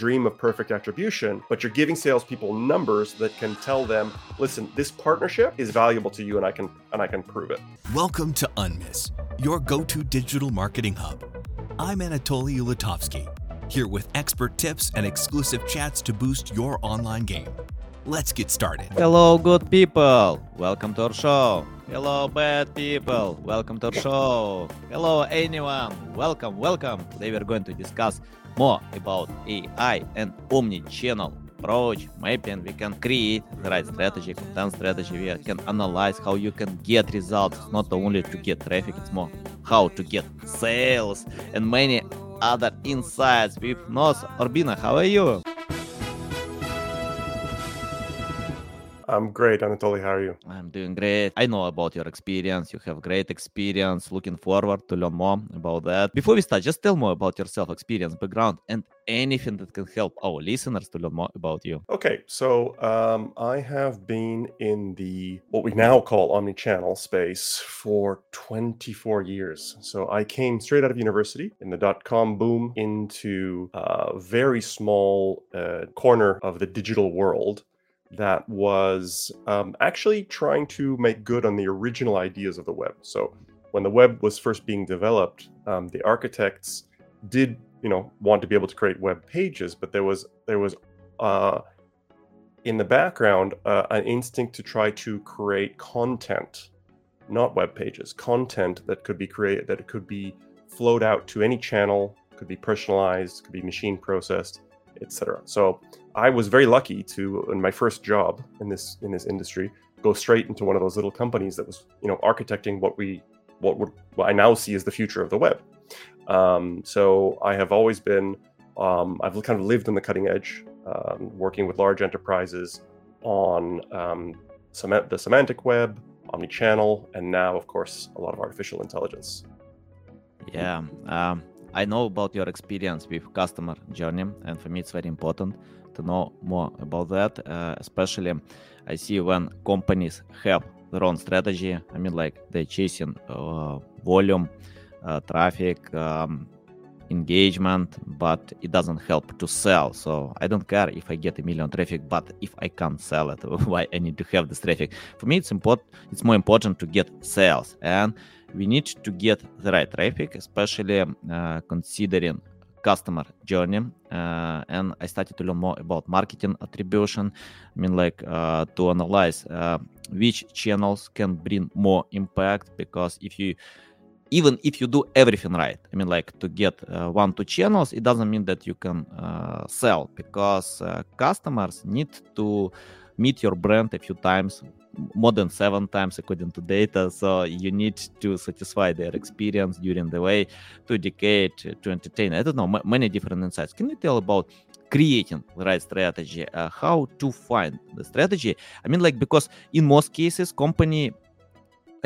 dream of perfect attribution, but you're giving salespeople numbers that can tell them, listen, this partnership is valuable to you and I can and I can prove it. Welcome to Unmiss, your go-to digital marketing hub. I'm Anatoly Ulatovsky, here with expert tips and exclusive chats to boost your online game. Let's get started. Hello, good people. Welcome to our show. Hello, bad people. Welcome to our show. Hello, anyone. Welcome, welcome. Today we're going to discuss more about AI and omni-channel approach, mapping. We can create the right strategy, content strategy. We can analyze how you can get results, not only to get traffic, it's more how to get sales and many other insights with Noz Urbina. How are you? I'm great, Anatoly. How are you? I'm doing great. I know about your experience. You have great experience. Looking forward to learn more about that. Before we start, just tell more about yourself, experience, background, and anything that can help our listeners to learn more about you. Okay, so um, I have been in the what we now call omni-channel space for 24 years. So I came straight out of university in the dot-com boom into a very small uh, corner of the digital world that was um, actually trying to make good on the original ideas of the web. So when the web was first being developed, um, the architects did, you know, want to be able to create web pages, but there was there was uh, in the background uh, an instinct to try to create content, not web pages, content that could be created that could be flowed out to any channel, could be personalized, could be machine processed, etc. So I was very lucky to, in my first job in this in this industry, go straight into one of those little companies that was, you know, architecting what we what would what I now see as the future of the web. Um, so I have always been, um, I've kind of lived on the cutting edge, um, working with large enterprises on um, the semantic web, omni-channel, and now, of course, a lot of artificial intelligence. Yeah, um, I know about your experience with customer journey, and for me, it's very important to know more about that. Uh, especially, I see when companies have their own strategy. I mean, like they're chasing uh, volume, uh, traffic, um, engagement, but it doesn't help to sell. So I don't care if I get a million traffic, but if I can't sell it, why I need to have this traffic? For me, it's important. It's more important to get sales, and we need to get the right traffic, especially uh, considering customer journey uh, and i started to learn more about marketing attribution i mean like uh, to analyze uh, which channels can bring more impact because if you even if you do everything right i mean like to get uh, one two channels it doesn't mean that you can uh, sell because uh, customers need to meet your brand a few times more than seven times according to data. So you need to satisfy their experience during the way, to educate, to entertain. I don't know, m- many different insights. Can you tell about creating the right strategy? Uh, how to find the strategy? I mean, like because in most cases, company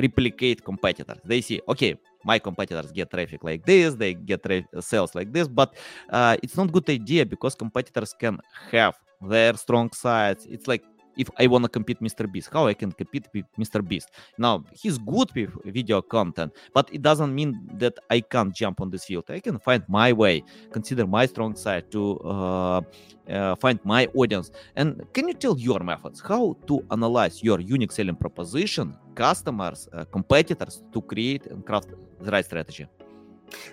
replicate competitors. They see, okay, my competitors get traffic like this, they get tra- sales like this, but uh, it's not good idea because competitors can have their strong sides. It's like if I want to compete Mr. Beast, how I can compete with Mr. Beast? Now he's good with video content, but it doesn't mean that I can't jump on this field. I can find my way, consider my strong side to uh, uh, find my audience. And can you tell your methods how to analyze your unique selling proposition, customers, uh, competitors to create and craft the right strategy?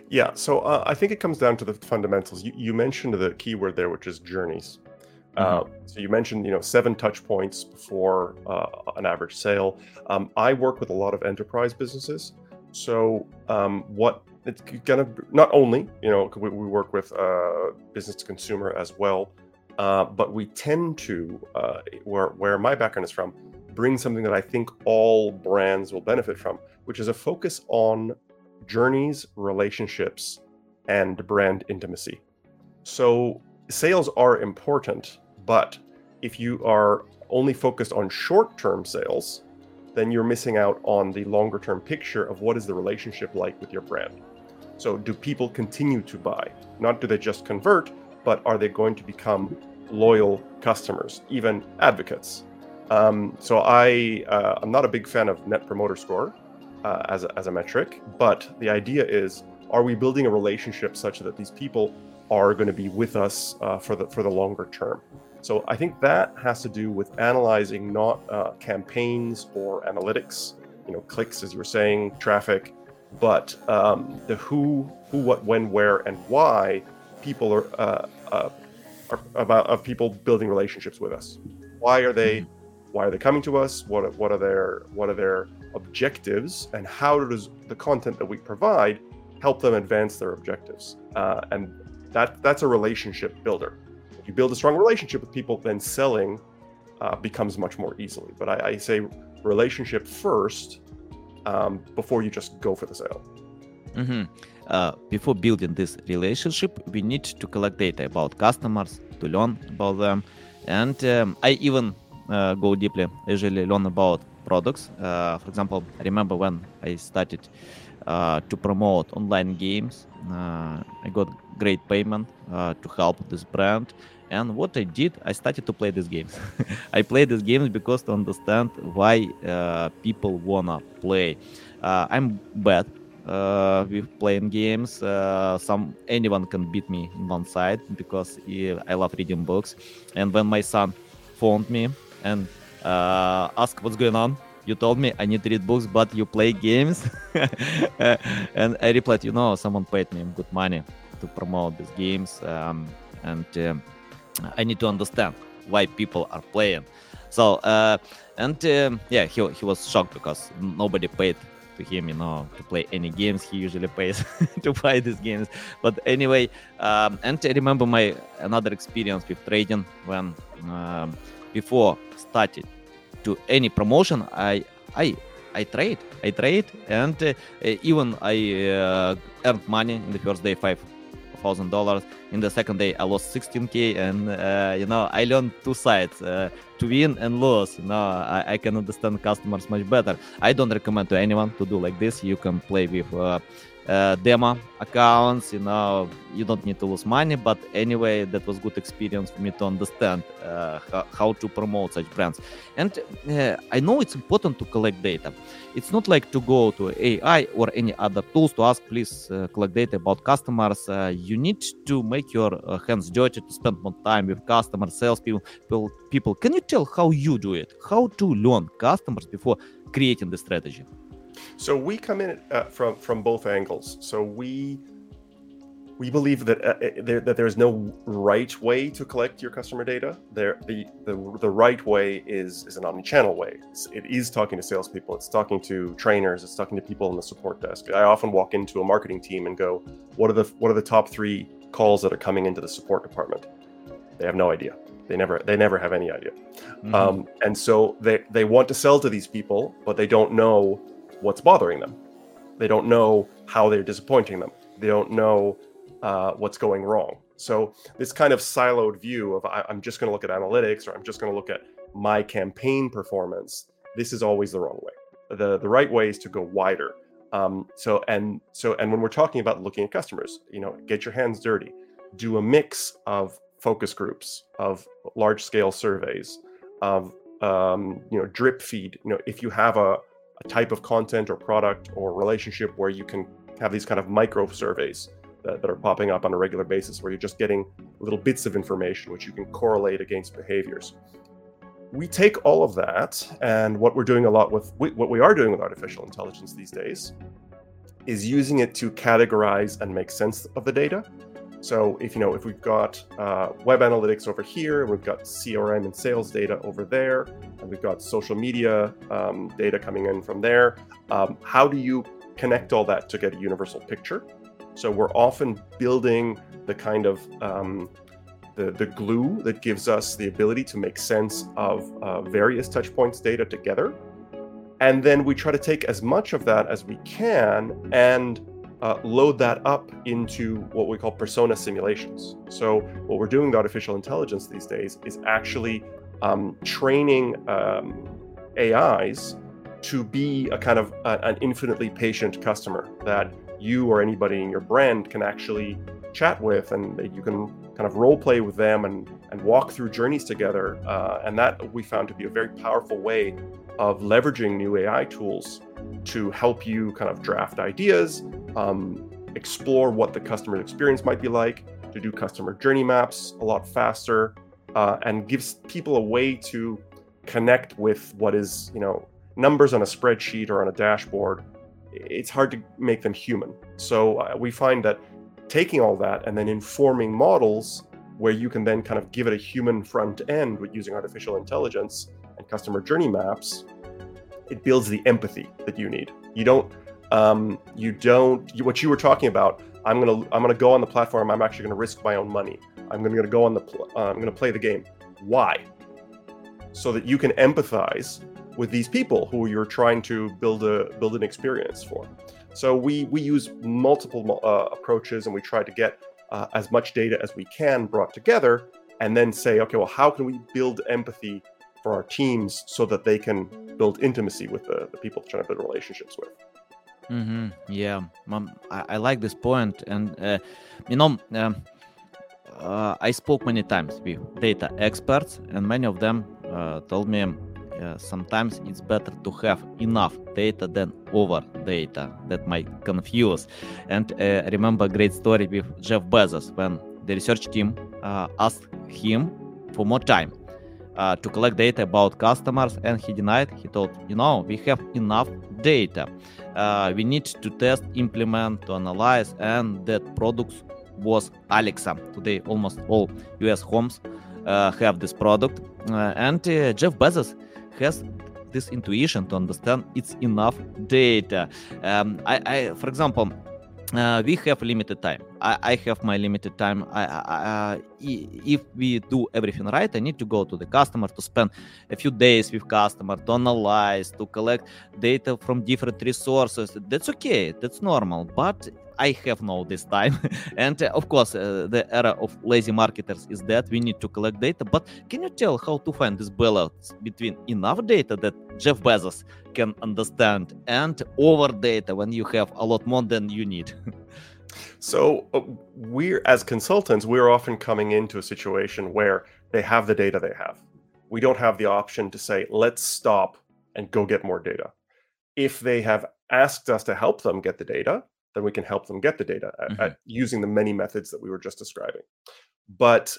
Yeah, so uh, I think it comes down to the fundamentals. You, you mentioned the keyword there, which is journeys. Mm-hmm. Uh, so you mentioned, you know, seven touch points before uh, an average sale. Um, I work with a lot of enterprise businesses. So um, what it's gonna not only, you know, we, we work with uh, business to consumer as well, uh, but we tend to, uh, where where my background is from, bring something that I think all brands will benefit from, which is a focus on journeys, relationships, and brand intimacy. So sales are important, but if you are only focused on short term sales, then you're missing out on the longer term picture of what is the relationship like with your brand. So, do people continue to buy? Not do they just convert, but are they going to become loyal customers, even advocates? Um, so, I uh, I'm not a big fan of Net Promoter Score uh, as a, as a metric, but the idea is: are we building a relationship such that these people are going to be with us uh, for the for the longer term. So I think that has to do with analyzing not uh, campaigns or analytics, you know, clicks as you were saying, traffic, but um, the who, who, what, when, where, and why people are, uh, uh, are about of people building relationships with us. Why are they? Why are they coming to us? What what are their what are their objectives? And how does the content that we provide help them advance their objectives? Uh, and that that's a relationship builder. If you build a strong relationship with people, then selling uh, becomes much more easily. But I, I say relationship first um, before you just go for the sale. Mm-hmm. Uh, before building this relationship, we need to collect data about customers to learn about them, and um, I even uh, go deeply. Usually learn about products. Uh, for example, I remember when I started uh, to promote online games. Uh, I got great payment uh, to help this brand. And what I did, I started to play these games. I play these games because to understand why uh, people wanna play. Uh, I'm bad uh, with playing games. Some anyone can beat me in one side because I love reading books. And when my son phoned me and asked what's going on, you told me I need to read books, but you play games. and I replied, you know, someone paid me good money to promote these games, um, and um, I need to understand why people are playing. So, uh, and um, yeah, he, he was shocked because nobody paid to him, you know, to play any games. He usually pays to buy these games. But anyway, um, and I remember my another experience with trading when um, before started to any promotion, I I I trade, I trade, and uh, even I uh, earned money in the first day, five thousand dollars. In the second day, I lost 16k, and uh, you know I learned two sides: uh, to win and lose. You know I, I, can understand customers much better. I don't recommend to anyone to do like this. You can play with uh, uh, demo accounts you know you don't need to lose money but anyway that was good experience for me to understand uh, how, how, to promote such brands. And uh, i know it's important to collect data. It's not like to go to ai or any other tools to ask please collect data about customers. You need to make your hands dirty to spend more time with customers salespeople people, people. Can you tell how you do it? How to learn customers before creating the strategy so we come in uh, from from both angles. So we we believe that uh, uh, there, that there's no right way to collect your customer data. There, the the, the right way is is an omni-channel way. It's, it is talking to salespeople. It's talking to trainers. It's talking to people in the support desk. I often walk into a marketing team and go, "What are the what are the top three calls that are coming into the support department?" They have no idea. They never they never have any idea. Mm-hmm. Um, and so they they want to sell to these people, but they don't know what's bothering them. They don't know how they're disappointing them. They don't know uh, what's going wrong. So this kind of siloed view of I, am just going to look at analytics or I'm just going to look at my campaign performance. This is always the wrong way. The the right way is to go wider. Um, so and so and when we're talking about looking at customers, you know, get your hands dirty. Do a mix of focus groups, of large scale surveys, of um, you know drip feed. You know, if you have a a type of content or product or relationship where you can have these kind of micro surveys that, that, are popping up on a regular basis where you're just getting little bits of information which you can correlate against behaviors. We take all of that and what we're doing a lot with what we are doing with artificial intelligence these days is using it to categorize and make sense of the data so if you know if we've got uh, web analytics over here, we've got CRM and sales data over there, and we've got social media um, data coming in from there, um, how do you connect all that to get a universal picture? So we're often building the kind of um, the, the glue that gives us the ability to make sense of uh, various touchpoints data together. And then we try to take as much of that as we can and uh, load that up into what we call persona simulations. So, what we're doing with artificial intelligence these days is actually um, training um, AIs to be a kind of a, an infinitely patient customer that you or anybody in your brand can actually chat with and you can kind of role play with them and, and walk through journeys together. Uh, and that we found to be a very powerful way of leveraging new AI tools to help you kind of draft ideas, um, explore what the customer experience might be like, to do customer journey maps a lot faster, uh, and gives people a way to connect with what is, you know, numbers on a spreadsheet or on a dashboard. It's hard to make them human. So uh, we find that taking all that and then informing models where you can then kind of give it a human front end with using artificial intelligence customer journey maps, it builds the empathy that you need. You don't, um, you don't. You, what you were talking about. I'm gonna, I'm gonna go on the platform. I'm actually gonna risk my own money. I'm gonna go on the, uh, I'm gonna play the game. Why? So that you can empathize with these people who you're trying to build a build an experience for. So we we use multiple uh, approaches and we try to get uh, as much data as we can brought together, and then say, okay, well, how can we build empathy for our teams so that they can build intimacy with the, the people trying to build relationships with. Mm-hmm. Yeah, um, I, I, like this point, and uh, you know, um, uh, I spoke many times with data experts, and many of them uh, told me uh, sometimes it's better to have enough data than over data that might confuse. And uh, I remember a great story with Jeff Bezos when the research team uh, asked him for more time uh, to collect data about customers and he denied. He told you know we have enough data. Uh, we need to test implement to analyze and that products was alexa. Today almost all us homes uh, have this product. Uh, and uh, jeff bezos has this intuition to understand it's enough data. Um, I, I for example uh, we have limited time. I, I have my limited time. I, I, if we do everything right, I need to go to the customer to spend a few days with customer to analyze, to collect data from different resources. That's okay. That's normal. But I have no this time. and uh, of course, uh, the era of lazy marketers is that we need to collect data. But can you tell how to find this balance between enough data that Jeff Bezos can understand and over data when you have a lot more than you need? so uh, we're as consultants, we're often coming into a situation where they have the data they have. We don't have the option to say, let's stop and go get more data. If they have asked us to help them get the data, then we can help them get the data at, mm-hmm. at using the many methods that we were just describing. But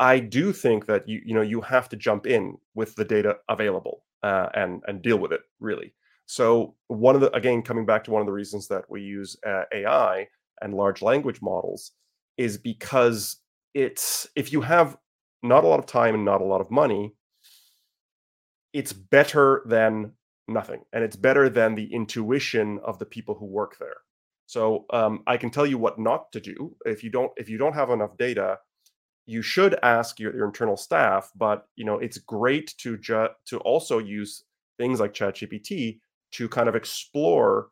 I do think that you you know you have to jump in with the data available uh, and and deal with it really. So one of the again coming back to one of the reasons that we use uh, AI and large language models is because it's if you have not a lot of time and not a lot of money, it's better than nothing, and it's better than the intuition of the people who work there. So um, I can tell you what not to do. If you don't if you don't have enough data, you should ask your, your internal staff. But you know it's great to ju- to also use things like ChatGPT to kind of explore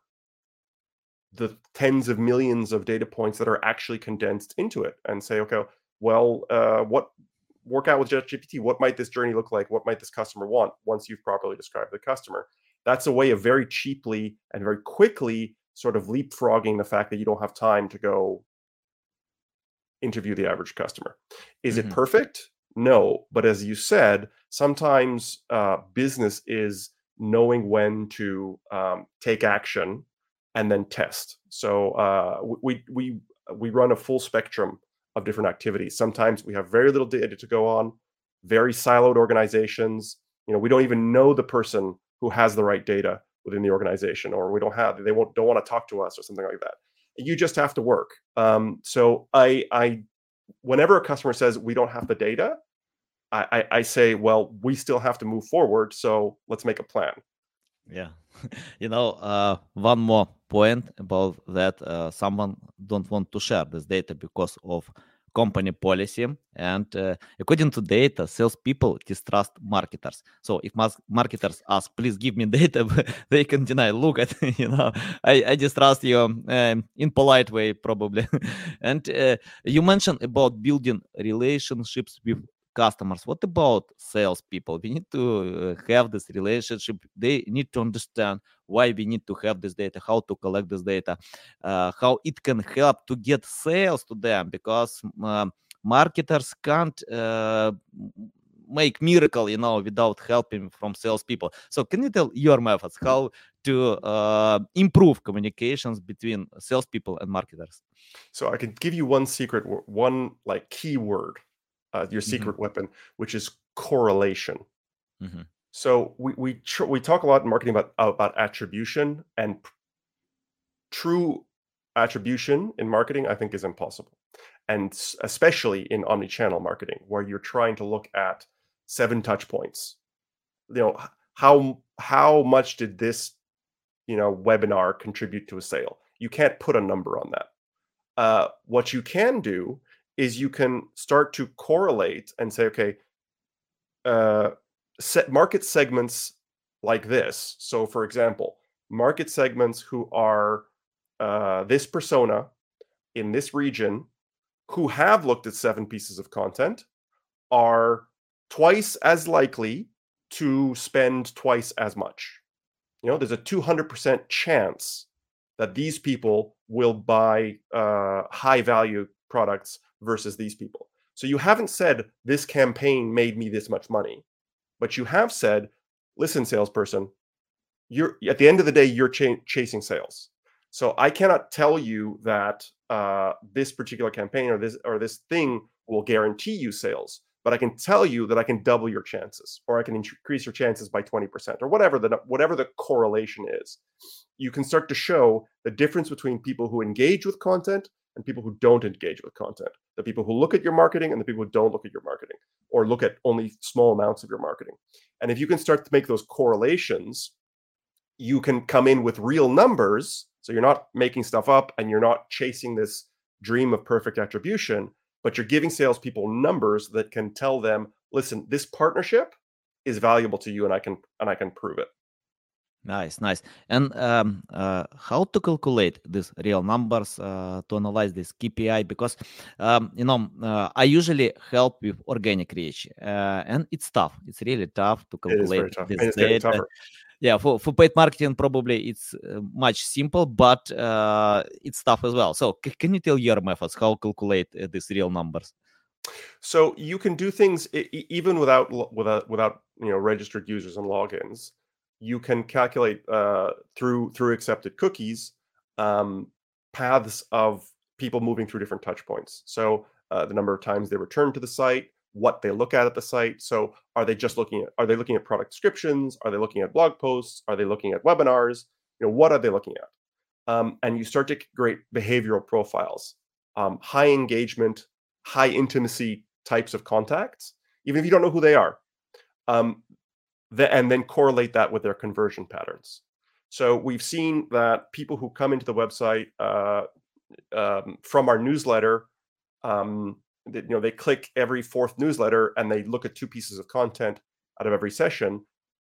the tens of millions of data points that are actually condensed into it and say, okay, well, uh, what work out with ChatGPT? What might this journey look like? What might this customer want once you've properly described the customer? That's a way of very cheaply and very quickly sort of leapfrogging the fact that you don't have time to go interview the average customer. Is mm-hmm. it perfect? No. But as you said, sometimes uh, business is knowing when to um, take action and then test. So uh, we we we run a full spectrum of different activities. Sometimes we have very little data to go on, very siloed organizations. You know, we don't even know the person who has the right data within the organization or we don't have they won't don't want to talk to us or something like that. You just have to work. Um, so i i whenever a customer says we don't have the data I, I, say well we still have to move forward so let's make a plan. Yeah. You know uh, one more point about that uh, someone don't want to share this data because of company policy. And uh, according to data, salespeople distrust marketers. So if marketers ask, please give me data, they can deny. Look at, you know, I, I distrust you um, in polite way, probably. and uh, you mentioned about building relationships with customers what about salespeople we need to uh, have this relationship they need to understand why we need to have this data how to collect this data uh, how it can help to get sales to them because uh, marketers can't uh, make miracle, you know, without helping from salespeople. So can you tell your methods how to uh, improve communications between salespeople and marketers? So I can give you one secret, one like keyword, uh, your mm-hmm. secret mm-hmm. weapon, which is correlation. Mm-hmm. So we we tr- we talk a lot in marketing about about attribution and true attribution in marketing. I think is impossible and especially in omni-channel marketing where you're trying to look at seven touch points you know how how much did this you know webinar contribute to a sale you can't put a number on that uh, what you can do is you can start to correlate and say okay uh, set market segments like this so for example market segments who are uh, this persona in this region who have looked at seven pieces of content are twice as likely to spend twice as much. You know, there's a 200% chance that these people will buy uh, high value products versus these people. So you haven't said this campaign made me this much money, but you have said, listen, salesperson, you're at the end of the day, you're ch- chasing sales. So I cannot tell you that uh, this particular campaign or this or this thing will guarantee you sales, but I can tell you that I can double your chances, or I can increase your chances by twenty percent, or whatever the whatever the correlation is. You can start to show the difference between people who engage with content and people who don't engage with content. The people who look at your marketing and the people who don't look at your marketing, or look at only small amounts of your marketing. And if you can start to make those correlations, you can come in with real numbers so you're not making stuff up and you're not chasing this dream of perfect attribution, but you're giving salespeople numbers that can tell them, listen, this partnership is valuable to you and I can and I can prove it. Nice, nice. And um, uh, how to calculate these real numbers uh, to analyze this KPI? Because um, you know uh, I usually help with organic reach, uh, and it's tough. It's really tough to calculate tough. this data yeah for, for paid marketing probably it's uh, much simple but uh, it's tough as well so c- can you tell your methods how calculate uh, these real numbers so you can do things even without without without you know registered users and logins you can calculate uh, through through accepted cookies um, paths of people moving through different touch points so uh, the number of times they return to the site what they look at at the site. So are they just looking at are they looking at product descriptions? Are they looking at blog posts? Are they looking at webinars? You know, what are they looking at? Um, and you start to create behavioral profiles, um, high engagement, high intimacy types of contacts, even if you don't know who they are. Um, and then correlate that with their conversion patterns. So we've seen that people who come into the website uh, um, from our newsletter um, you know they click every fourth newsletter and they look at two pieces of content out of every session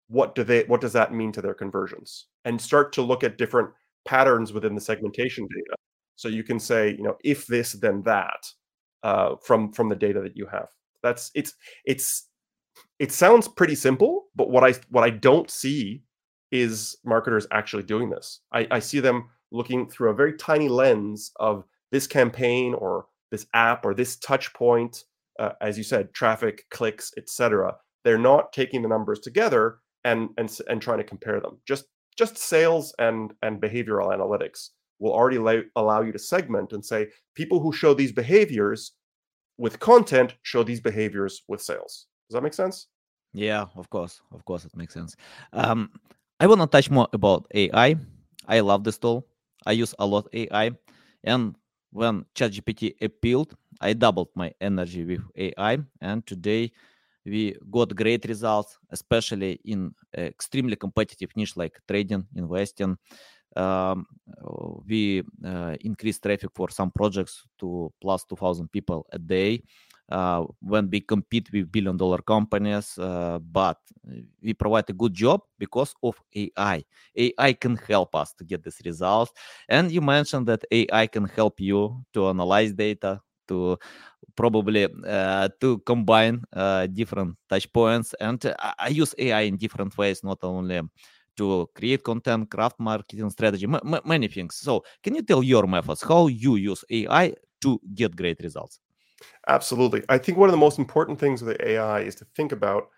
what do they what does that mean to their conversions? And start to look at different patterns within the segmentation data. So you can say you know if this then that uh, from from the data that you have. That's it's it's it sounds pretty simple but what i what i don't see is marketers actually doing this i, I see them looking through a very tiny lens of this campaign or this app or this touch point, uh, as you said, traffic, clicks, etc. They're not taking the numbers together and and and trying to compare them. Just just sales and and behavioral analytics will already allow, allow you to segment and say people who show these behaviors with content show these behaviors with sales. Does that make sense? Yeah, of course, of course, it makes sense. Um, I want to touch more about AI. I love this tool. I use a lot AI, and when ChatGPT appealed, I doubled my energy with AI, and today we got great results, especially in extremely competitive niche like trading, investing. Um, we uh, increased traffic for some projects to plus 2,000 people a day uh, when we compete with billion dollar companies, uh, but we provide a good job because of AI. AI can help us to get this result. And you mentioned that AI can help you to analyze data, to probably uh, to combine uh, different touch points. And I use AI in different ways, not only to create content, craft marketing strategy, m- many things. So, can you tell your methods how you use AI to get great results? Absolutely. I think one of the most important things with AI is to think about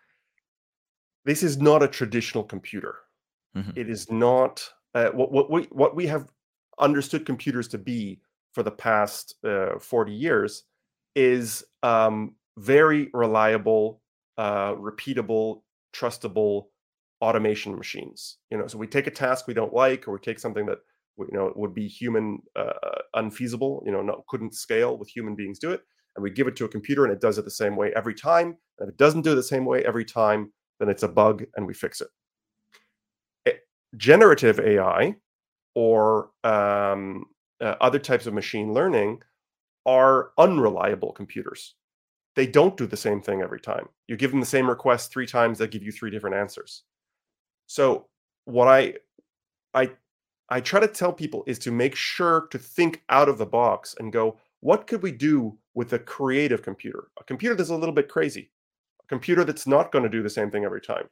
this is not a traditional computer. Mhm. It is not uh, what what we what we have understood computers to be for the past uh, 40 years is um, very reliable, uh, repeatable, trustable automation machines. You know, so we take a task we don't like, or we take something that you know would be human uh, unfeasible. You know, not couldn't scale with human beings do it, and we give it to a computer, and it does it the same way every time. And if it doesn't do it the same way every time, then it's a bug, and we fix it. generative AI or um, uh, other types of machine learning are unreliable computers. They don't do the same thing every time. You give them the same request three times, they give you three different answers. So what I I I try to tell people is to make sure to think out of the box and go, what could we do with a creative computer? A computer that's a little bit crazy, a computer that's not going to do the same thing every time.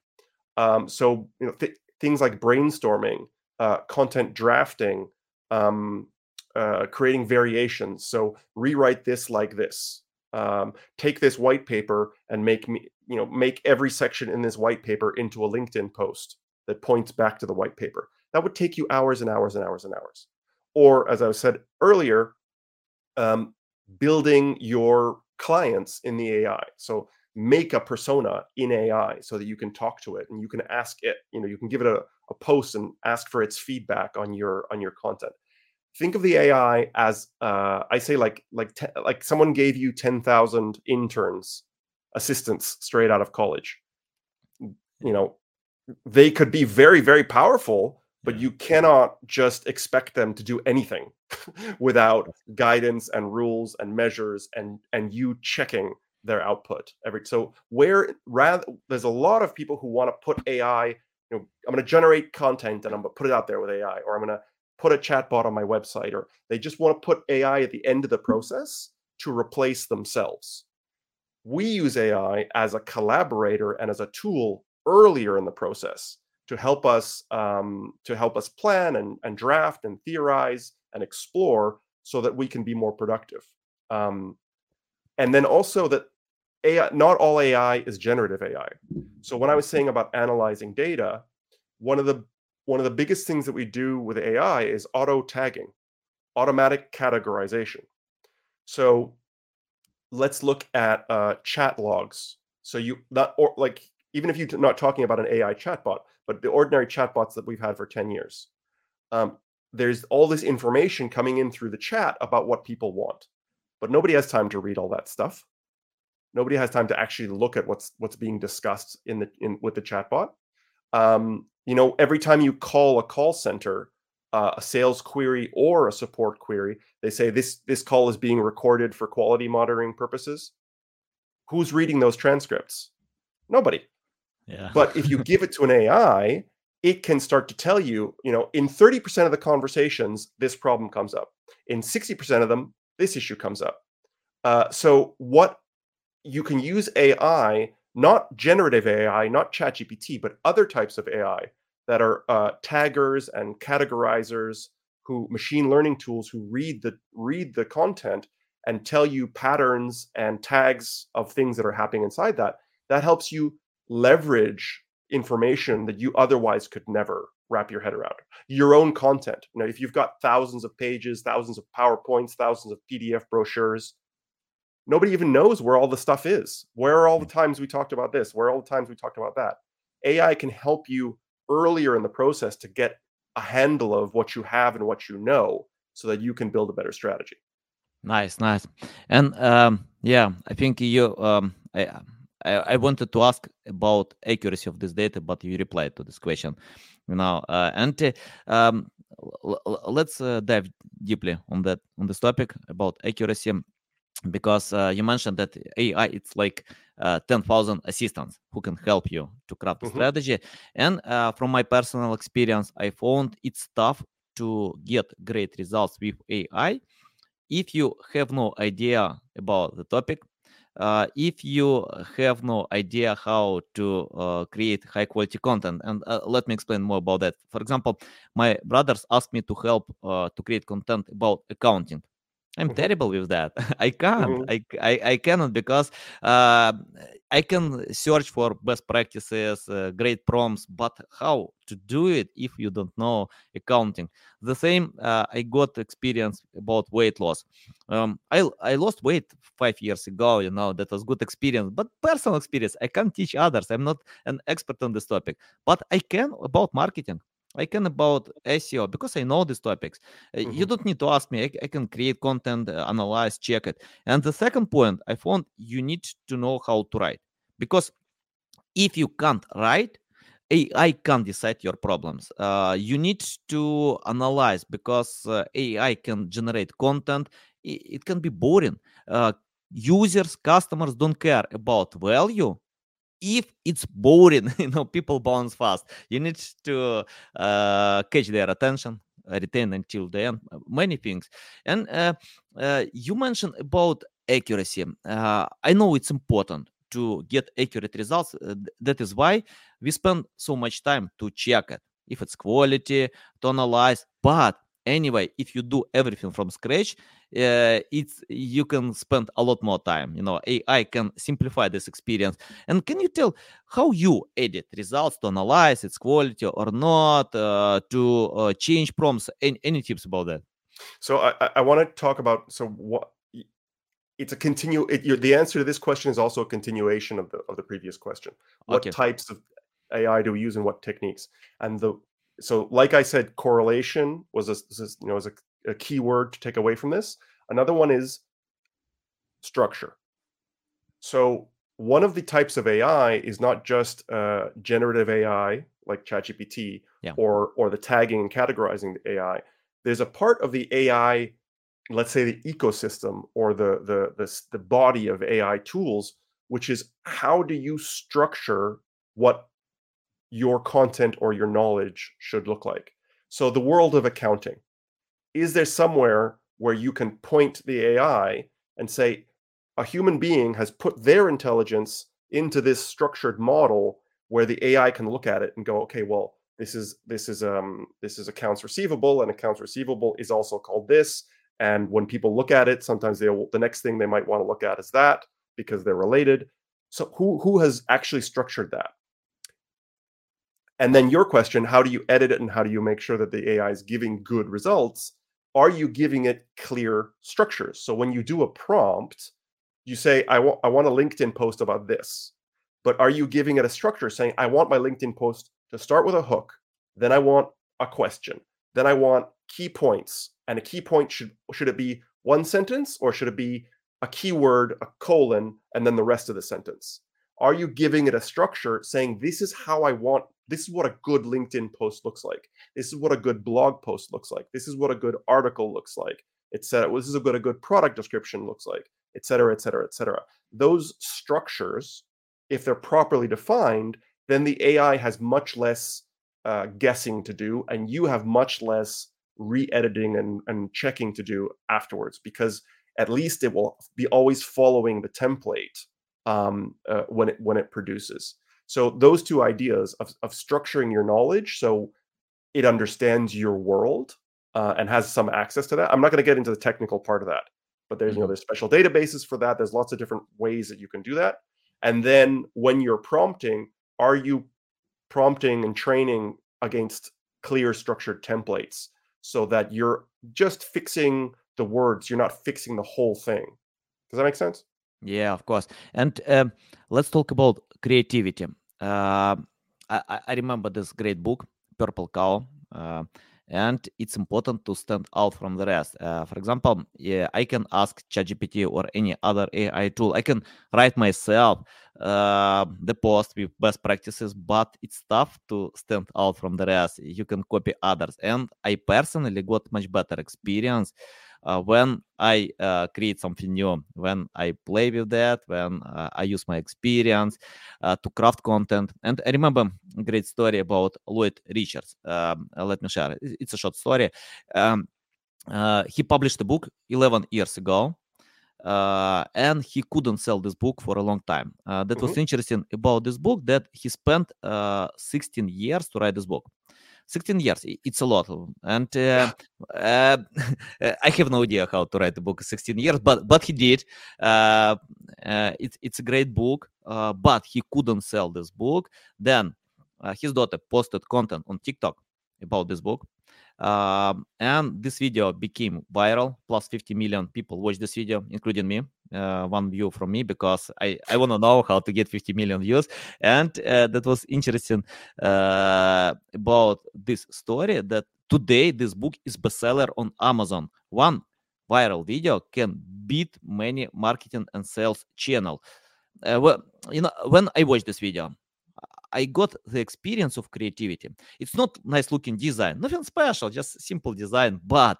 Um, so you know th- things like brainstorming, uh, content drafting, um, uh, creating variations. So rewrite this like this. Um, take this white paper and make me, you know, make every section in this white paper into a LinkedIn post that points back to the white paper. That would take you hours and hours and hours and hours. Or, as I said earlier, um, building your clients in the AI. So make a persona in AI so that you can talk to it and you can ask it. You know, you can give it a, a post and ask for its feedback on your on your content think of the AI as uh, I say like like te- like someone gave you ten thousand interns, assistants straight out of college. You know, they could be very very powerful, but you cannot just expect them to do anything without guidance and rules and measures and and you checking their output every so where rather there's a lot of people who want to put ai you know i'm going to generate content and i'm going to put it out there with ai or i'm going to put a chatbot on my website or they just want to put AI at the end of the hmm. process to replace themselves. We use AI as a collaborator and as a tool earlier in the process to help us um, to help us plan and, and draft and theorize and explore so that we can be more productive. Um, and then also that AI, not all AI is generative AI. So when I was saying about analyzing data, one of the one of the biggest things that we do with AI is auto tagging, automatic categorization. So let's look at uh, chat logs. So you not or like even if you're not talking about an AI chatbot, but the ordinary chatbots that we've had for 10 years, um, there's all this information coming in through the chat about what people want, but nobody has time to read all that stuff. Nobody has time to actually look at what's what's being discussed in the in with the chatbot. Um, you know, every time you call a call center, uh, a sales query or a support query, they say this this call is being recorded for quality monitoring purposes. Who's reading those transcripts? Nobody. But if you give it to an AI, it can start to tell you, you know, in 30% of the conversations, this problem comes up. In 60% of them, this issue comes up. Uh, so what you can use AI, not generative AI, not ChatGPT, but other types of AI that are uh, taggers and categorizers who machine learning tools who read the read the content and tell you patterns and tags of things that are happening inside that that helps you leverage information that you otherwise could never wrap your head around. Your own content you know if you've got thousands of pages thousands of powerpoints thousands of pdf brochures nobody even knows where all the stuff is. Where are all the times we talked about this? Where are all the times we talked about that? Ai can help you earlier in the process to get a handle of what you have and what you know so that you can build a better strategy. Nice, nice. And um, yeah, I think you. Um, I, I I wanted to ask about accuracy of this data, but you replied to this question. You know, uh, and um, let's uh, dive deeply on that on this topic about accuracy, because uh, you mentioned that AI it's like uh, ten thousand assistants who can help you to craft a Mhm. strategy. And uh, from my personal experience, I found it's tough to get great results with AI if you have no idea about the topic, uh, if you have no idea how to uh, create high quality content, and uh, let me explain more about that. For example, my brothers asked me to help uh, to create content about accounting, I'm mm-hmm. terrible with that. I can't. Mm-hmm. I, I, I cannot because uh, I can search for best practices, uh, great prompts, but how to do it if you don't know accounting? The same. Uh, I got experience about weight loss. Um, I I lost weight five years ago. You know that was good experience, but personal experience. I can't teach others. I'm not an expert on this topic, but I can about marketing. I can about SEO because I know these topics. Mm-hmm. You don't need to ask me. I, I can create content, uh, analyze, check it. And the second point, I found you need to know how to write because if you can't write, AI can't decide your problems. Uh, you need to analyze because uh, AI can generate content. It, it can be boring. Uh, users, customers don't care about value if it's boring, you know, people bounce fast. You need to uh, catch their attention, retain until the end. Uh, many things, and uh, uh, you mentioned about accuracy. Uh, I know it's important to get accurate results. Uh, that is why we spend so much time to check it, if it's quality, to analyze. But anyway if you do everything from scratch uh, it's you can spend a lot more time. You know ai can simplify this experience. And can you tell how you edit results to analyze its quality or not uh, to uh, change prompts? Any, any tips about that? So i, I want to talk about so what it's a continue it, the answer to this question is also a continuation of the of the previous question. What okay. types of ai do we use and what techniques? And the so like i said correlation was a you know was a, a key word to take away from this. Another one is structure. So one of the types of ai is not just uh, generative ai like chatgpt yeah. or or the tagging and categorizing the ai there's a part of the ai let's say the ecosystem or the the the, the body of ai tools which is how do you structure what your content or your knowledge should look like. So, the world of accounting is there somewhere where you can point the AI and say, a human being has put their intelligence into this structured model where the AI can look at it and go, okay, well, this is this is um this is accounts receivable, and accounts receivable is also called this. And when people look at it, sometimes they will, the next thing they might want to look at is that because they're related. So who who has actually structured that? And then your question, how do you edit it and how do you make sure that the AI is giving good results? Are you giving it clear structures? So when you do a prompt, you say, I want I want a LinkedIn post about this. But are you giving it a structure saying, I want my LinkedIn post to start with a hook, then I want a question, then I want key points. And a key point should should it be one sentence or should it be a keyword, a colon, and then the rest of the sentence? Are you giving it a structure saying this is how I want this is what a good LinkedIn post looks like. This is what a good blog post looks like. This is what a good article looks like, etc. This is what a good product description looks like, etc., etc., etc. Those structures, if they're properly defined, then the AI has much less uh, guessing to do, and you have much less re-editing and, and checking to do afterwards, because at least it will be always following the template um, uh, when it when it produces. So those two ideas of, of structuring your knowledge so it understands your world uh, and has some access to that. I'm not going to get into the technical part of that, but there's mm-hmm. you know there's special databases for that. There's lots of different ways that you can do that. And then when you're prompting, are you prompting and training against clear structured templates so that you're just fixing the words, you're not fixing the whole thing. Does that make sense? Yeah, of course. And um, let's talk about creativity. Uh, I, I, remember this great book, Purple Cow, uh, and it's important to stand out from the rest. Uh, for example, yeah, I can ask ChatGPT or any other AI tool. I can write myself uh, the post with best practices, but it's tough to stand out from the rest. You can copy others, and I personally got much better experience uh, when I uh, create something new, when I play with that, when uh, I use my experience uh, to craft content. And I remember a great story about Lloyd Richards. Um, let me share. It's a short story. Um, uh, he published a book 11 years ago. Uh, and he couldn't sell this book for a long time. that mm-hmm. was interesting about this book that he spent 16 years to write this book. 16 years, it's a lot. And uh, uh, I have no idea how to write a book 16 years, but but he did. Uh, it's it's a great book, uh, but he couldn't sell this book. Then uh, his daughter posted content on TikTok about this book. Um, and this video became viral. Plus 50 million people watched this video, including me. Uh, one view from me because I, I want to know how to get 50 million views. And uh, that was interesting uh, about this story that today this book is bestseller on Amazon. One viral video can beat many marketing and sales channel. Uh, well, you know, when I watched this video, I got the experience of creativity. It's not nice looking design, nothing special, just simple design, but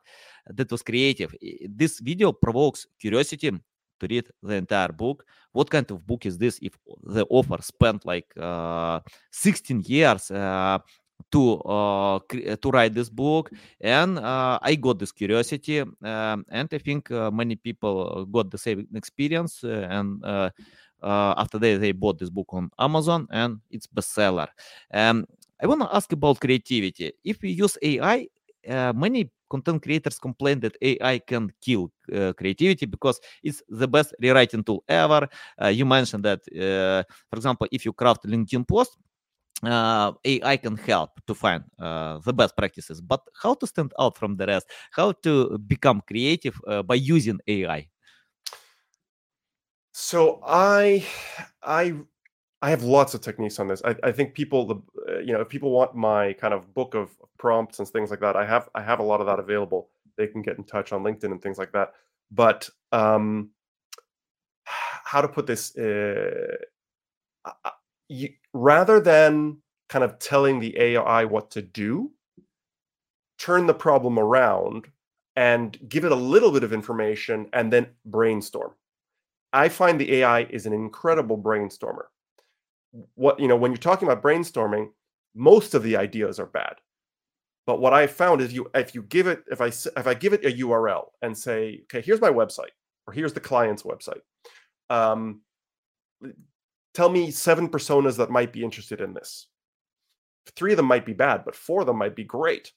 that was creative. This video provokes curiosity to read the entire book. What kind of book is this? If the author spent like uh, 16 years uh, to uh, to write this book, and uh, I got this curiosity, um, and I think uh, many people got the same experience and uh, after they, they bought this book on Amazon and it's bestseller. Um, I want to ask about creativity. If we use AI, uh, many content creators complain that AI can kill uh, creativity because it's the best rewriting tool ever. Uh, you mentioned that, for example, if you craft LinkedIn post, uh, AI can help to find uh, the best practices. But how to stand out from the rest? How to become creative uh, by using AI? So I, I, I have lots of techniques on this. I, I think people, the uh, you know, if people want my kind of book of prompts and things like that, I have I have a lot of that available. They can get in touch on LinkedIn and things like that. But um, how to put this? Uh, you, rather than kind of telling the AI what to do, turn the problem around and give it a little bit of information and then brainstorm. I find the AI is an incredible brainstormer. What you know, when you're talking about brainstorming, most of the ideas are bad. But what I found is you if you give it if I if I give it a URL and say, okay, here's my website or here's the client's website. Um, tell me seven personas that might be interested in this. Three of them might be bad, but four of them might be great.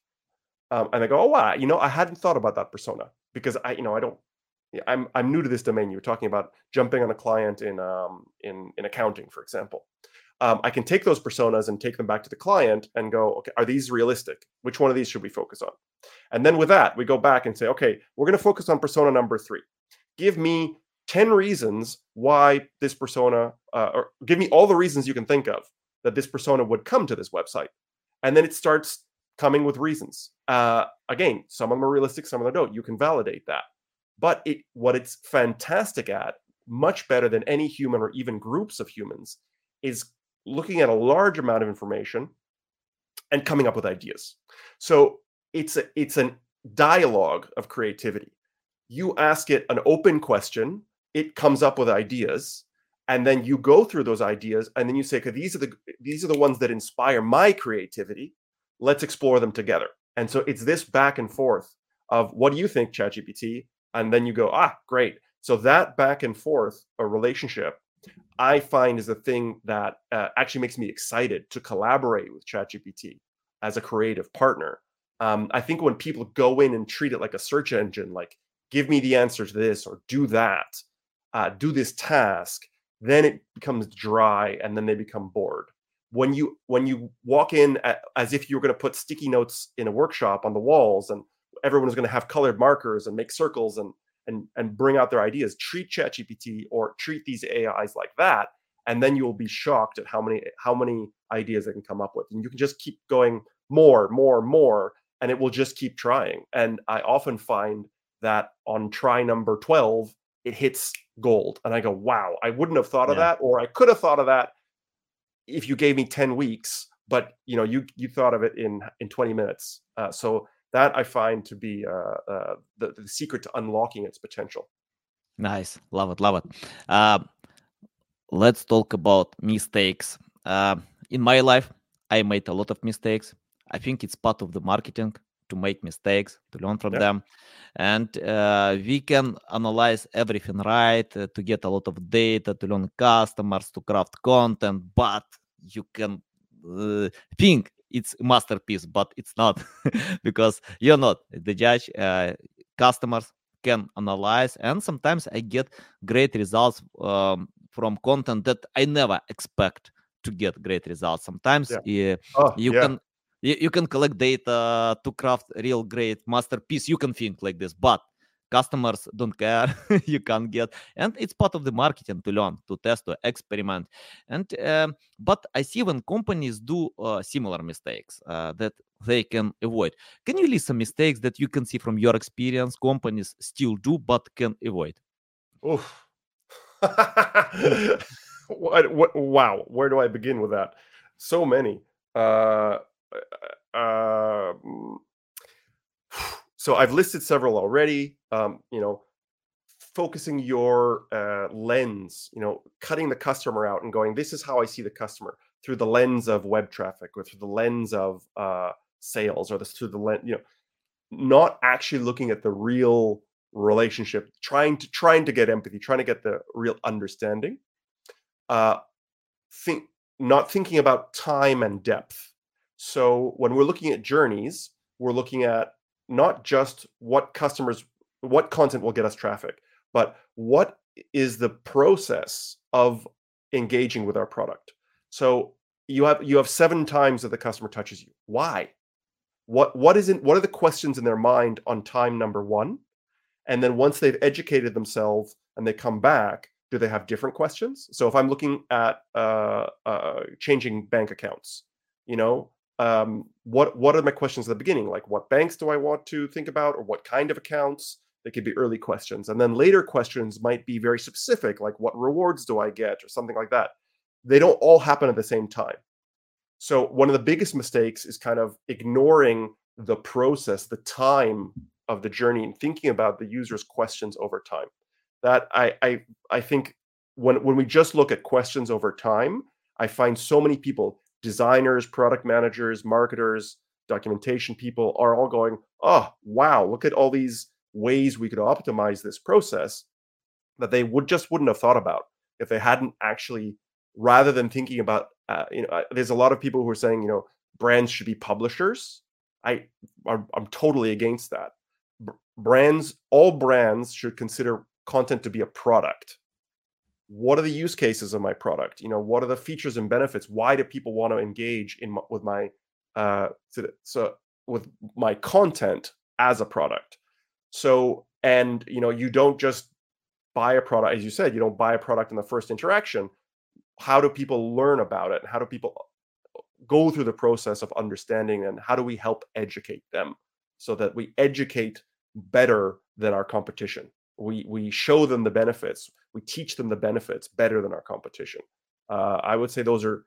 Um, and I go, oh wow, you know, I hadn't thought about that persona because I, you know, I don't I'm I'm new to this domain. You were talking about jumping on a client in um, in in accounting, for example. Um, I can take those personas and take them back to the client and go, okay, are these realistic? Which one of these should we focus on? And then with that, we go back and say, okay, we're going to focus on persona number three. Give me 10 reasons why this persona, uh, or give me all the reasons you can think of that this persona would come to this website. And then it starts coming with reasons. Uh, again, some of them are realistic, some of them don't. You can validate that. But it, what it's fantastic at, much better than any human or even groups of humans, is looking at a large amount of information and coming up with ideas. So it's a, it's a dialogue of creativity. You ask it an open question, it comes up with ideas, and then you go through those ideas, and then you say, "Okay, these are the these are the ones that inspire my creativity. Let's explore them together." And so it's this back and forth of what do you think, ChatGPT? And then you go ah great. So that back and forth a relationship i find is the thing that uh, actually makes me excited to collaborate with chatgpt as a creative partner. Um, i think when people go in and treat it like a search engine like give me the answer to this or do that uh, do this task then it becomes dry and then they become bored. When you when you walk in at, as if you were going to put sticky notes in a workshop on the walls and everyone is going to have colored markers and make circles and and and bring out their ideas. Treat ChatGPT or treat these AIs like that, and then you will be shocked at how many how many ideas they can come up with. And you can just keep going more, more, more, and it will just keep trying. And I often find that on try number 12, it hits gold. And I go, wow, I wouldn't have thought of that, or I could have thought of that if you gave me 10 weeks, but you know, you you thought of it in in 20 minutes. Uh, so that I find to be uh, uh, the, the secret to unlocking its potential. Nice, love it, love it. Uh, let's talk about mistakes. Uh, in my life, I made a lot of mistakes. I think it's part of the marketing to make mistakes, to learn from them. And uh, we can analyze everything right uh, to get a lot of data, to learn customers, to craft content, but you can uh, think it's masterpiece but it's not because you're not the judge uh, customers can analyze and sometimes i get great results um, from content that i never expect to get great results sometimes yeah. uh, oh, you yeah. can you, you can collect data to craft real great masterpiece you can think like this but customers don't care you can't get. And it's part of the marketing to learn to test to experiment. And um, but i see when companies do uh, similar mistakes uh, that they can avoid. Can you list some mistakes that you can see from your experience companies still do but can avoid? Oof. what, what, wow where do i begin with that? So many. Uh, uh, uh so I've listed several already. Um, you know, focusing your uh, lens, you know, cutting the customer out and going, this is how I see the customer through the lens of web traffic or through the lens of uh, sales or the, through the lens, you know, not actually looking at the real relationship, trying to trying to get empathy, trying to get the real understanding. Uh, think not thinking about time and depth. So when we're looking at journeys, we're looking at not just what customers what content will get us traffic but what is the process of engaging with our product. So you have you have seven times that the customer touches you. Why? What what isn't what are the questions in their mind on time number one? And then once they've educated themselves and they come back do they have different questions? So if i'm looking at uh, uh, changing bank accounts you know um, what what are my questions at the beginning? Like, what banks do I want to think about, or what kind of accounts? They could be early questions, and then later questions might be very specific, like what rewards do I get, or something like that. They don't all happen at the same time. So one of the biggest mistakes is kind of ignoring the process, the time of the journey, and thinking about the user's questions over time. That I I I think when when we just look at questions over time, I find so many people designers, product managers, marketers, documentation people are all going, oh, wow, look at all these ways we could optimize this process that they would just wouldn't have thought about if they hadn't actually, rather than thinking about, uh, you know, there's a lot of people who are saying, you know, brands should be publishers. I, I'm, I'm totally against that. Brands, all brands should consider content to be a product what are the use cases of my product? You know what are the features and benefits? Why do people want to engage in with my uh so with my content as a product? So and you know you don't just buy a product as you said you don't buy a product in the first interaction. How do people learn about it? How do people uh, go through the process of understanding and how do we help educate them so that we educate better than our competition we we show them the benefits we teach them the benefits better than our competition. Uh, i would say those are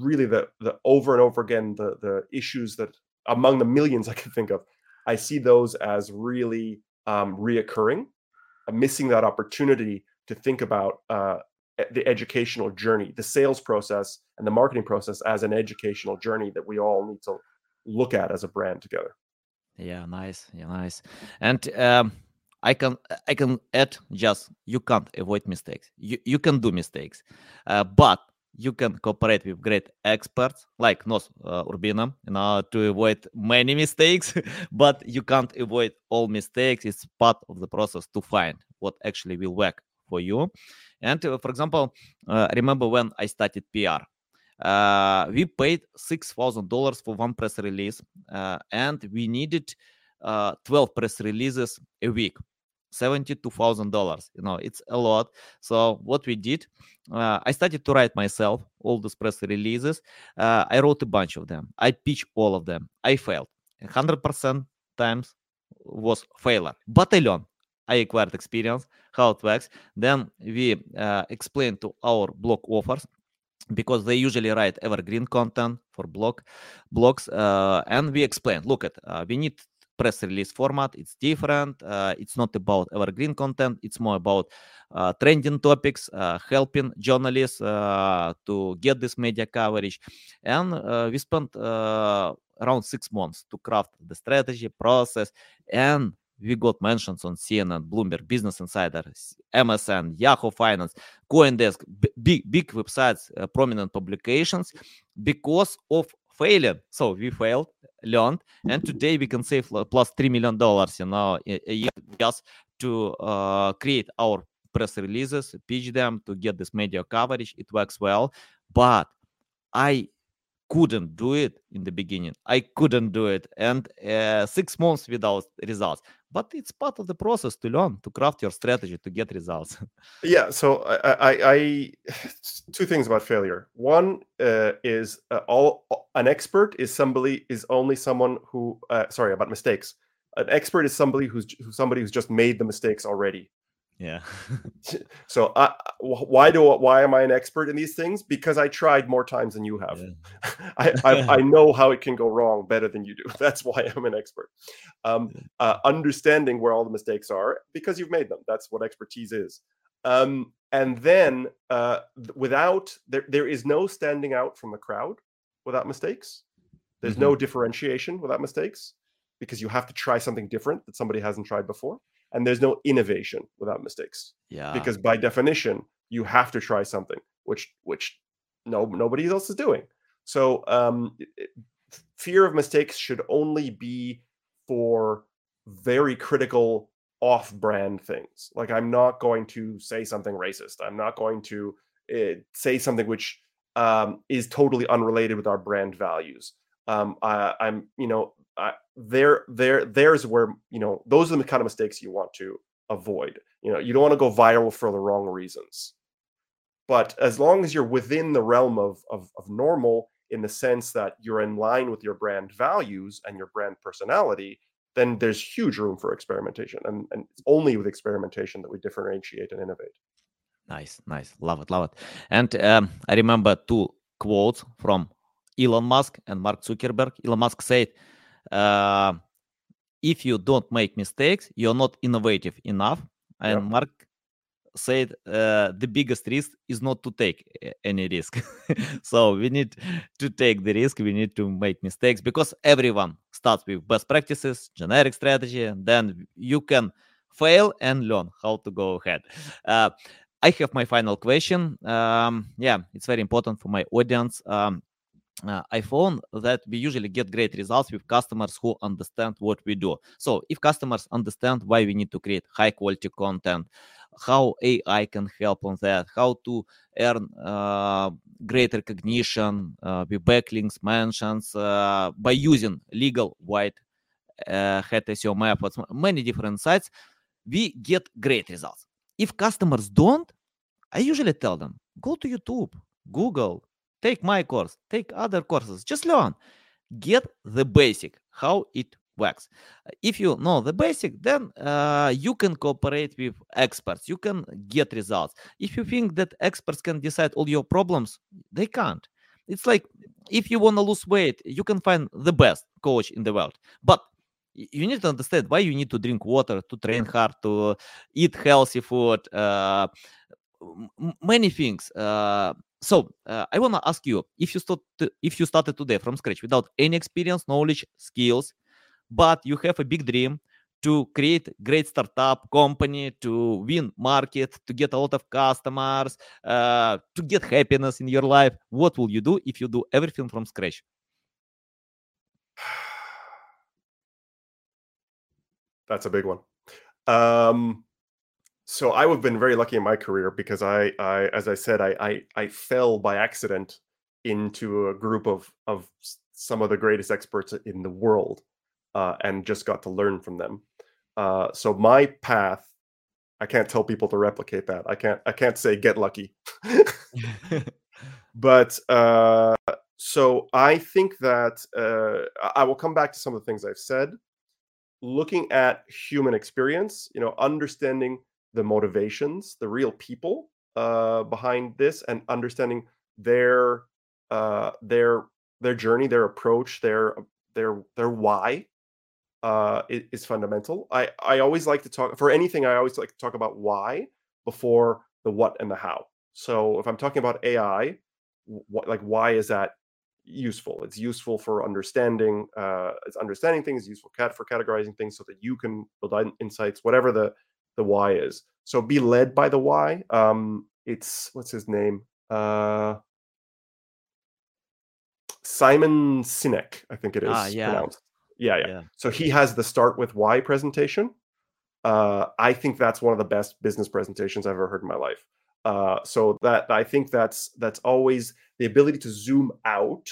really the the over and over again the the issues that among the millions i can think of i see those as really um, reoccurring. I'm missing that opportunity to think about uh, the educational journey the sales process and the marketing process as an educational journey that we all need to look at as a brand together. Yeah nice yeah nice. And um I can I can add just you can't avoid mistakes. You you can do mistakes, uh, but you can cooperate with great experts like Noz uh, Urbina, you know, to avoid many mistakes. but you can't avoid all mistakes. It's part of the process to find what actually will work for you. And uh, for example, uh, remember when I started PR. Uh, we paid six thousand dollars for one press release, uh, and we needed twelve press releases a week $72,000. You know, it's a lot. So what we did, uh, I started to write myself all those press releases. Uh, I wrote a bunch of them. I pitched all of them. I failed. 100% times was failure. But I learned. I acquired experience, how it works. Then we uh, explained to our blog offers because they usually write evergreen content for blog blogs uh, and we explain look at uh, we need press release format. It's different. Uh, it's not about evergreen content. It's more about uh, trending topics, uh, helping journalists uh, to get this media coverage. And uh, we spent uh, around six months to craft the strategy, process, and we got mentions on CNN, Bloomberg, Business Insider, MSN, Yahoo Finance, CoinDesk, big big websites, prominent publications, because of failing. So we failed, learned, and today we can save plus three million dollars, you know, a year just to uh, create our press releases, pitch them to get this media coverage. It works well, but I couldn't do it in the beginning. I couldn't do it, and uh, six months without results. But it's part of the process to learn, to craft your strategy to get results. yeah. So I, I, I two things about failure. One uh, is uh, all an expert is somebody is only someone who uh, sorry about mistakes. An expert is somebody who's somebody who's just made the mistakes already. Yeah. so I, why do why am I an expert in these things? Because I tried more times than you have. Yeah. I, I, I know how it can go wrong better than you do. That's why I'm an expert. Um, uh, understanding where all the mistakes are because you've made them. That's what expertise is. Um, and then uh, without there, there is no standing out from the crowd without mistakes. There's mm-hmm. no differentiation without mistakes because you have to try something different that somebody hasn't tried before and there's no innovation without mistakes. Yeah. Because by definition you have to try something which which no nobody else is doing. So um fear of mistakes should only be for very critical off-brand things. Like i'm not going to say something racist. I'm not going to uh, say something which um, is totally unrelated with our brand values. Um, I, i'm you know there there there's where you know those are the kind of mistakes you want to avoid. You know you don't want to go viral for the wrong reasons. But as long as you're within the realm of, of, of normal in the sense that you're in line with your brand values and your brand personality then there's huge room for experimentation and, and it's only with experimentation that we differentiate and innovate. Nice nice. Love it love it. And um, i remember two quotes from elon musk and mark zuckerberg. Elon musk said uh, if you don't make mistakes, you're not innovative enough. And. Mark said uh, the biggest risk is not to take any risk. so we need to take the risk. We need to make mistakes because everyone starts with best practices, generic strategy, and then you can fail and learn how to go ahead. Uh, I have my final question. Um, yeah, it's very important for my audience. Um, uh, I found that we usually get great results with customers who understand what we do. So, if customers understand why we need to create high quality content, how AI can help on that, how to earn uh, great recognition uh, with backlinks, mentions uh, by using legal white uh, hat SEO methods, many different sites, we get great results. If customers don't, I usually tell them go to YouTube, Google, take my course, take other courses, just learn. Get the basic, how it works. If you know the basic, then uh, you can cooperate with experts. You can get results. If you think that experts can decide all your problems, they can't. It's like if you want to lose weight, you can find the best coach in the world. But you need to understand why you need to drink water, to train hard, to eat healthy food, uh, many things. Uh, so uh, I want to ask you if you start to, if you started today from scratch without any experience, knowledge, skills, but you have a big dream to create great startup company, to win market, to get a lot of customers, uh, to get happiness in your life. What will you do if you do everything from scratch? That's a big one. Um, so I have been very lucky in my career because I, I as I said, I, I, I fell by accident into a group of of some of the greatest experts in the world, uh, and just got to learn from them. Uh, so my path, I can't tell people to replicate that. I can't I can't say get lucky, but uh, so I think that uh, I will come back to some of the things I've said. Looking at human experience, you know, understanding the motivations, the real people uh, behind this, and understanding their uh, their their journey, their approach, their their their why uh, is, is fundamental. I I always like to talk for anything. I always like to talk about why before the what and the how. So if I'm talking about AI, what like why is that useful? It's useful for understanding. Uh, it's understanding things. Useful cat for categorizing things so that you can build insights. Whatever the the why is. So be led by the why. Um, it's what's his name? Uh, Simon Sinek, I think it is Ah, yeah. pronounced. Yeah, yeah, Yeah. So he has the start with why presentation. Uh, I think that's one of the best business presentations I've ever heard in my life. Uh, so that I think that's that's always the ability to zoom out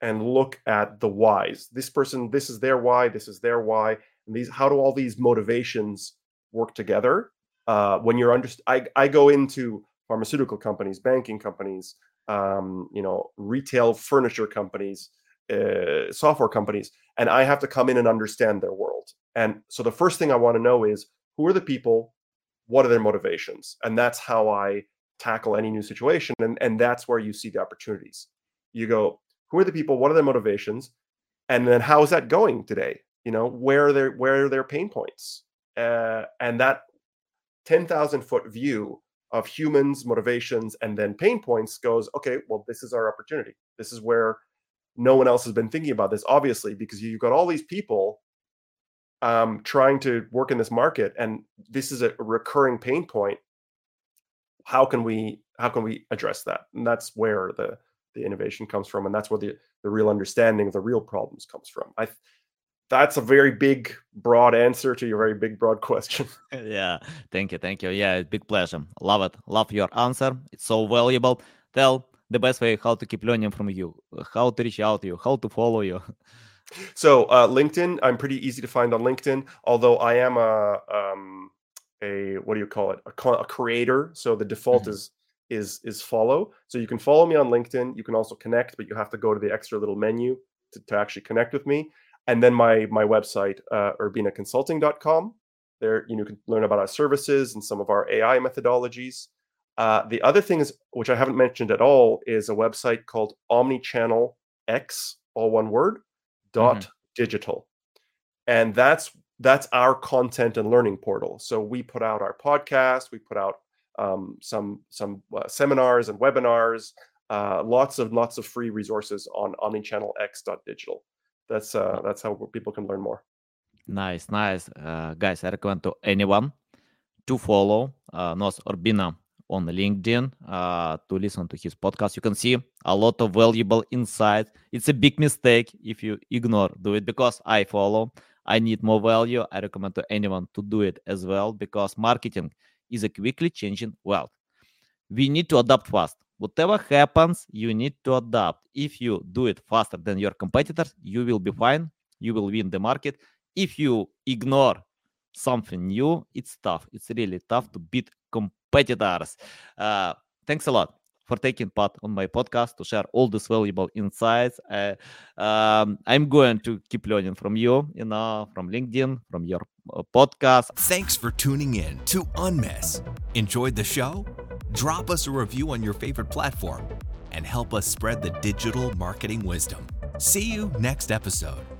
and look at the whys. This person, this is their why, this is their why, and these how do all these motivations work together? Uh, when you're under, I, I go into pharmaceutical companies, banking companies, um, you know, retail furniture companies, uh, software companies, and I have to come in and understand their world. And so the first thing I want to know is who are the people, what are their motivations, and that's how I tackle any new situation, and and that's where you see the opportunities. You go, who are the people, what are their motivations, and then how is that going today? You know, where are their where are their pain points, uh, and that ten thousand foot view of humans, motivations, and then pain points goes, okay, well, this is our opportunity. This is where no one else has been thinking about this, obviously, because you've got all these people um, trying to work in this market, and this is a recurring pain point. How can we how can we address that? And that's where the the innovation comes from, and that's where the the real understanding of the real problems comes from. I that's a very big, broad answer to your very big, broad question. yeah, thank you, thank you. Yeah, big pleasure. Love it. Love your answer. It's so valuable. Tell the best way how to keep learning from you, how to reach out to you, how to follow you. So uh, LinkedIn, I'm pretty easy to find on LinkedIn. Although I am a um, a what do you call it? A, a creator. So the default Mhm. is is is follow. So you can follow me on LinkedIn. You can also connect, but you have to go to the extra little menu to, to actually connect with me. And then my my website, uh, urbinaconsulting.com. There you, know, you can learn about our services and some of our AI methodologies. Uh, the other thing is, which I haven't mentioned at all, is a website called Omnichannel X, all one word, dot digital, and that's that's our content and learning portal. So we put out our podcast, we put out um, some some uh, seminars and webinars, uh, lots of lots of free resources on omnichannelx.digital. That's uh, that's how people can learn more. Nice, nice. Uh, guys, I recommend to anyone to follow uh, Noz Urbina on LinkedIn uh, to listen to his podcast. You can see a lot of valuable insights. It's a big mistake if you ignore do it because I follow. I need more value. I recommend to anyone to do it as well because marketing is a quickly changing world. We need to adapt fast. Whatever happens, you need to adapt. If you do it faster than your competitors, you will be fine. You will win the market. If you ignore something new, it's tough. It's really tough to beat competitors. Uh, thanks a lot for taking part on my podcast to share all these valuable insights. Uh, um, I'm going to keep learning from you, you know, from LinkedIn, from your uh, podcast. Thanks for tuning in to UNmiss. Enjoyed the show? Drop us a review on your favorite platform and help us spread the digital marketing wisdom. See you next episode.